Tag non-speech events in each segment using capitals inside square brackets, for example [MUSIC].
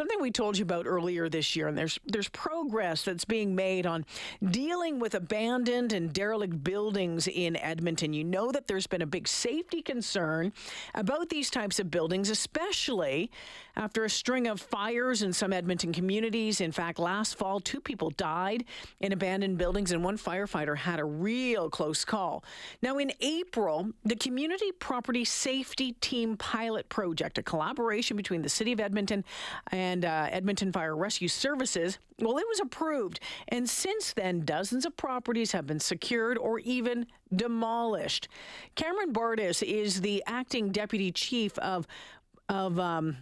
something we told you about earlier this year, and there's there's progress that's being made on dealing with abandoned and derelict buildings in Edmonton. You know that there's been a big safety concern about these types of buildings, especially after a string of fires in some Edmonton communities. In fact, last fall, two people died in abandoned buildings, and one firefighter had a real close call. Now, in April, the Community Property Safety Team Pilot Project, a collaboration between the City of Edmonton and uh, Edmonton Fire Rescue Services, well, it was approved. And since then, dozens of properties have been secured or even demolished. Cameron Bardis is the acting deputy chief of of um,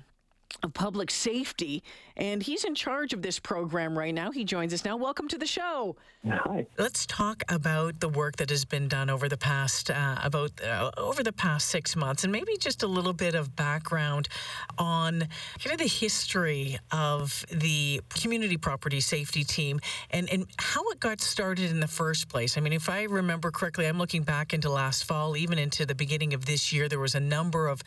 of public safety, and he's in charge of this program right now. He joins us now. Welcome to the show. Hi. Let's talk about the work that has been done over the past uh, about uh, over the past six months, and maybe just a little bit of background on kind of the history of the community property safety team and and how it got started in the first place. I mean, if I remember correctly, I'm looking back into last fall, even into the beginning of this year. There was a number of,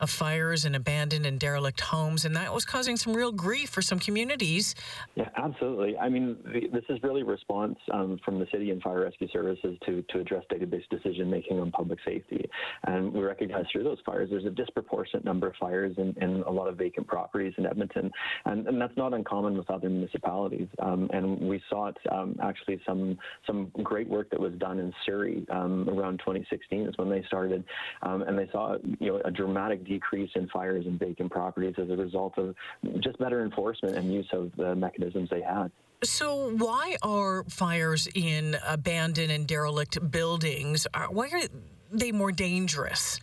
of fires and abandoned and derelict homes, and that was causing some real grief for some communities. Yeah, absolutely. I mean, the, this is really response um, from the city and fire rescue services to, to address database decision making on public safety. And we recognize through those fires, there's a disproportionate number of fires in, in a lot of vacant properties in Edmonton. And, and that's not uncommon with other municipalities. Um, and we saw it um, actually some, some great work that was done in Surrey um, around 2016 is when they started. Um, and they saw you know, a dramatic decrease in fires in vacant properties as a result of just better enforcement and use of the mechanisms they had. So, why are fires in abandoned and derelict buildings? uh, Why are they more dangerous?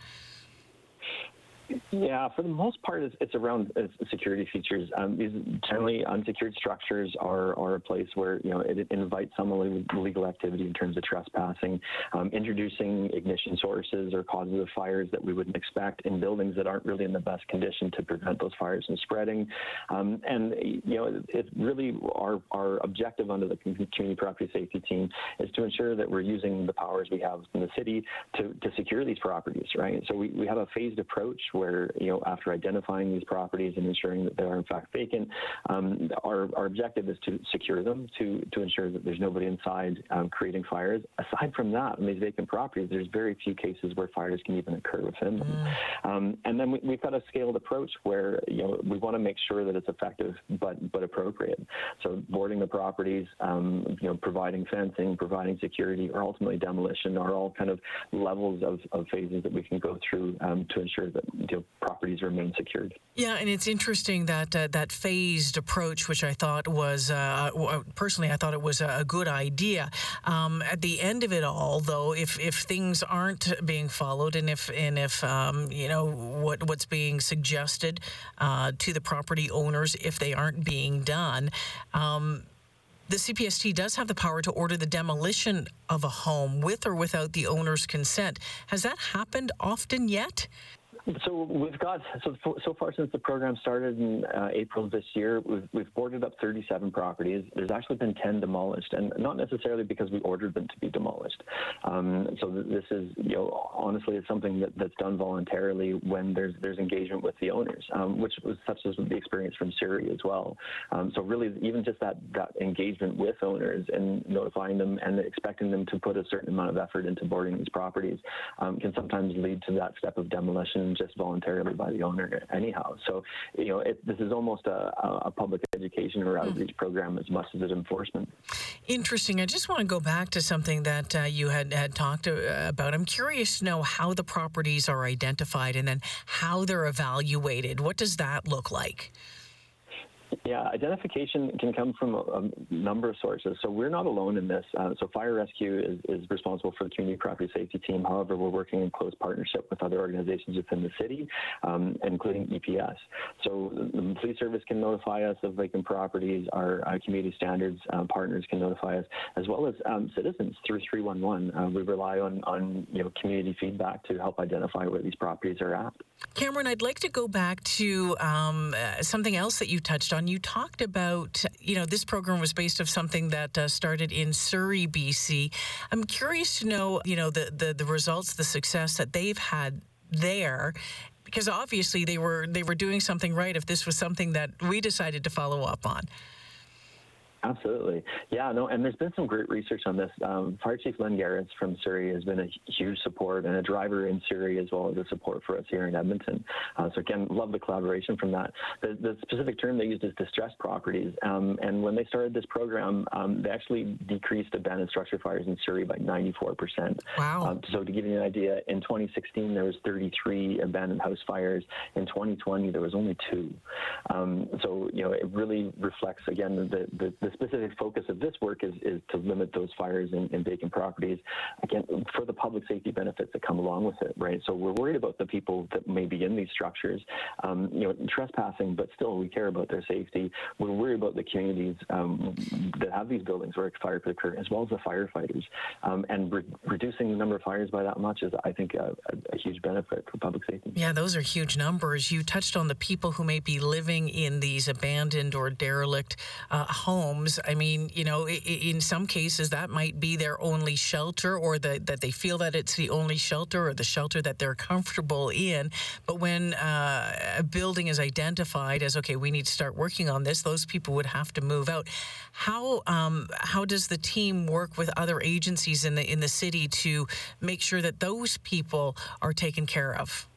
Yeah, for the most part, it's, it's around uh, security features. Um, these generally unsecured structures are, are a place where you know it, invites some illegal activity in terms of trespassing, um, introducing ignition sources or causes of fires that we wouldn't expect in buildings that aren't really in the best condition to prevent those fires from spreading. Um, and you know, it's really our our objective under the community property safety team is to ensure that we're using the powers we have in the city to, to secure these properties. Right. So we, we have a phased approach where, you know, after identifying these properties and ensuring that they are in fact vacant, um, our, our objective is to secure them to, to ensure that there's nobody inside um, creating fires. Aside from that, in these vacant properties, there's very few cases where fires can even occur within them. Mm. Um, and then we, have got a scaled approach where, you know, we want to make sure that it's effective but, but appropriate. So boarding the properties, um, you know, providing fencing, providing security, or ultimately demolition are all kind of levels of, of phases that we can go through um, to ensure that know, properties remain secured. Yeah, and it's interesting that uh, that phased approach, which I thought was uh, personally, I thought it was a good idea. Um, at the end of it all, though, if if things aren't being followed, and if and if um, you know what what's being suggested uh, to the property owners, if they aren't being done. Um, the CPST does have the power to order the demolition of a home with or without the owner's consent. Has that happened often yet? So we've got so so far since the program started in uh, April this year, we've, we've boarded up 37 properties. There's actually been 10 demolished, and not necessarily because we ordered them to be demolished. Um, so this is you know honestly it's something that, that's done voluntarily when there's there's engagement with the owners, um, which was such as the experience from Surrey as well. Um, so really even just that that engagement with owners and notifying them and expecting them to put a certain amount of effort into boarding these properties um, can sometimes lead to that step of demolition just voluntarily by the owner anyhow. So, you know, it, this is almost a, a, public education or outreach mm. program as much as it's enforcement. Interesting. I just want to go back to something that uh, you had, had talked uh, about. I'm curious to know how the properties are identified and then how they're evaluated. What does that look like? [LAUGHS] Yeah, identification can come from a, number of sources. So we're not alone in this. Uh, so Fire Rescue is, is, responsible for the community property safety team. However, we're working in close partnership with other organizations within the city, um, including EPS. So the police service can notify us of vacant properties. Our, our community standards uh, partners can notify us, as well as um, citizens through 311. Uh, we rely on, on you know community feedback to help identify where these properties are at. Cameron, I'd like to go back to um, uh, something else that you touched on. You talked about, you know, this program was based of something that uh, started in Surrey, BC. I'm curious to know, you know, the, the, the results, the success that they've had there because obviously they were they were doing something right. If this was something that we decided to follow up on. Absolutely. Yeah, no, and there's been some great research on this. Um, Fire Chief Len Garis from Surrey has been a huge support and a driver in Surrey as well as a support for us here in Edmonton. Uh, so again, love the collaboration from that. The, the specific term they used is distressed properties. Um, and when they started this program, um, they actually decreased abandoned structure fires in Surrey by 94%. Wow. Um, so to give you an idea, in 2016 there was 33 abandoned house fires. In 2020 there was only two. Um, so you know it really reflects again the the, the specific focus of this work is, is to limit those fires in, in, vacant properties, again, for the public safety benefits that come along with it, right? So we're worried about the people that may be in these structures, um, you know, trespassing, but still we care about their safety. We're worried about the communities um, that have these buildings where a fire could occur, as well as the firefighters. Um, and re- reducing the number of fires by that much is, I think, a, a, a huge benefit for public safety. Yeah, those are huge numbers. You touched on the people who may be living in these abandoned or derelict uh, homes. I mean, mean, you know, in some cases that might be their only shelter or the, that they feel that it's the only shelter or the shelter that they're comfortable in. But when uh, a building is identified as, okay, we need to start working on this, those people would have to move out. How, um, how does the team work with other agencies in the, in the city to make sure that those people are taken care of?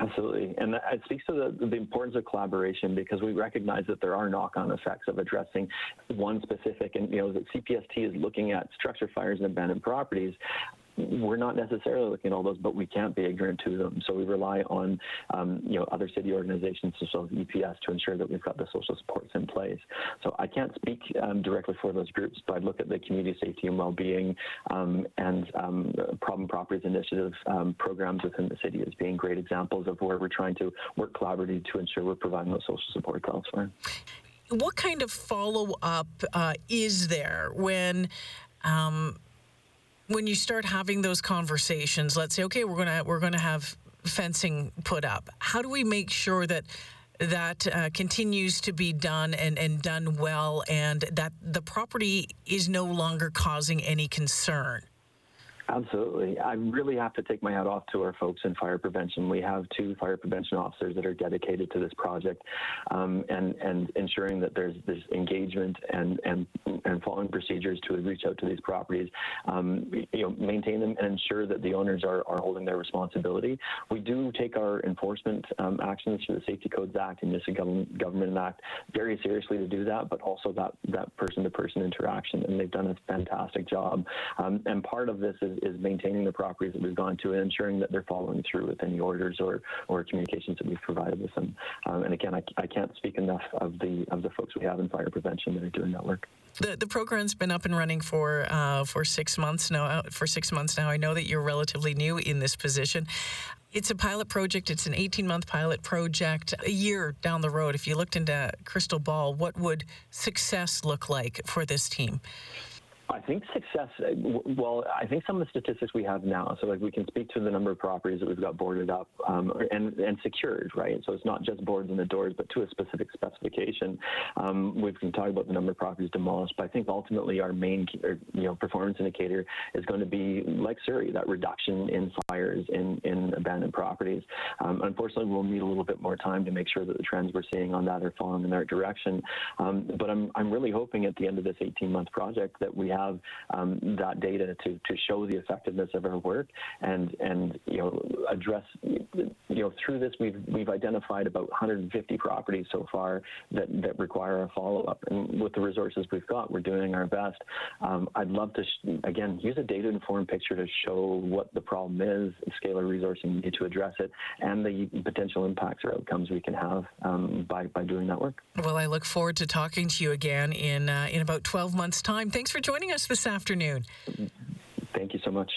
Absolutely. And it speaks to the, the importance of collaboration because we recognize that there are knock-on effects of addressing one specific, and you know, that CPST is looking at structure fires and abandoned properties we're not necessarily looking at all those, but we can't be ignorant to them. So we rely on, um, you know, other city organizations such as EPS to ensure that we've got the social supports in place. So I can't speak um, directly for those groups, but I look at the community safety and well-being um, and um, problem properties initiative um, programs within the city as being great examples of where we're trying to work collaboratively to ensure we're providing those social supports elsewhere. What kind of follow-up uh, is there when? Um, when you start having those conversations, let's say, okay, we're gonna we're gonna have fencing put up. How do we make sure that that uh, continues to be done and, and done well, and that the property is no longer causing any concern? Absolutely. I really have to take my hat off to our folks in fire prevention. We have two fire prevention officers that are dedicated to this project um, and, and ensuring that there's this engagement and, and, and following procedures to reach out to these properties, um, you know, maintain them and ensure that the owners are, are holding their responsibility. We do take our enforcement um, actions through the Safety Codes Act and Municipal Government Act very seriously to do that, but also that, that person-to-person interaction, and they've done a fantastic job. Um, and part of this is is, maintaining the properties that we've gone to and ensuring that they're following through with any orders or, or communications that we've provided with them. Um, and again, I, I can't speak enough of the of the folks we have in fire prevention that are doing that work. The the program's been up and running for uh, for six months now. Uh, for six months now, I know that you're relatively new in this position. It's a pilot project. It's an 18 month pilot project. A year down the road, if you looked into crystal ball, what would success look like for this team? I think success, well, I think some of the statistics we have now, so like we can speak to the number of properties that we've got boarded up um, and, and secured, right? So it's not just boards in the doors, but to a specific specification. Um, we can talk about the number of properties demolished, but I think ultimately our main you know, performance indicator is going to be like Surrey, that reduction in fires in, in abandoned properties. Um, unfortunately, we'll need a little bit more time to make sure that the trends we're seeing on that are following in the right direction. Um, but I'm, I'm really hoping at the end of this 18 month project that we have um, that data to, to show the effectiveness of our work and and you know address you know through this we've we've identified about 150 properties so far that that require a follow up and with the resources we've got we're doing our best. Um, I'd love to sh- again use a data informed picture to show what the problem is, scale our resourcing need to address it, and the potential impacts or outcomes we can have um, by by doing that work. Well, I look forward to talking to you again in uh, in about 12 months' time. Thanks for joining us this afternoon. Thank you so much.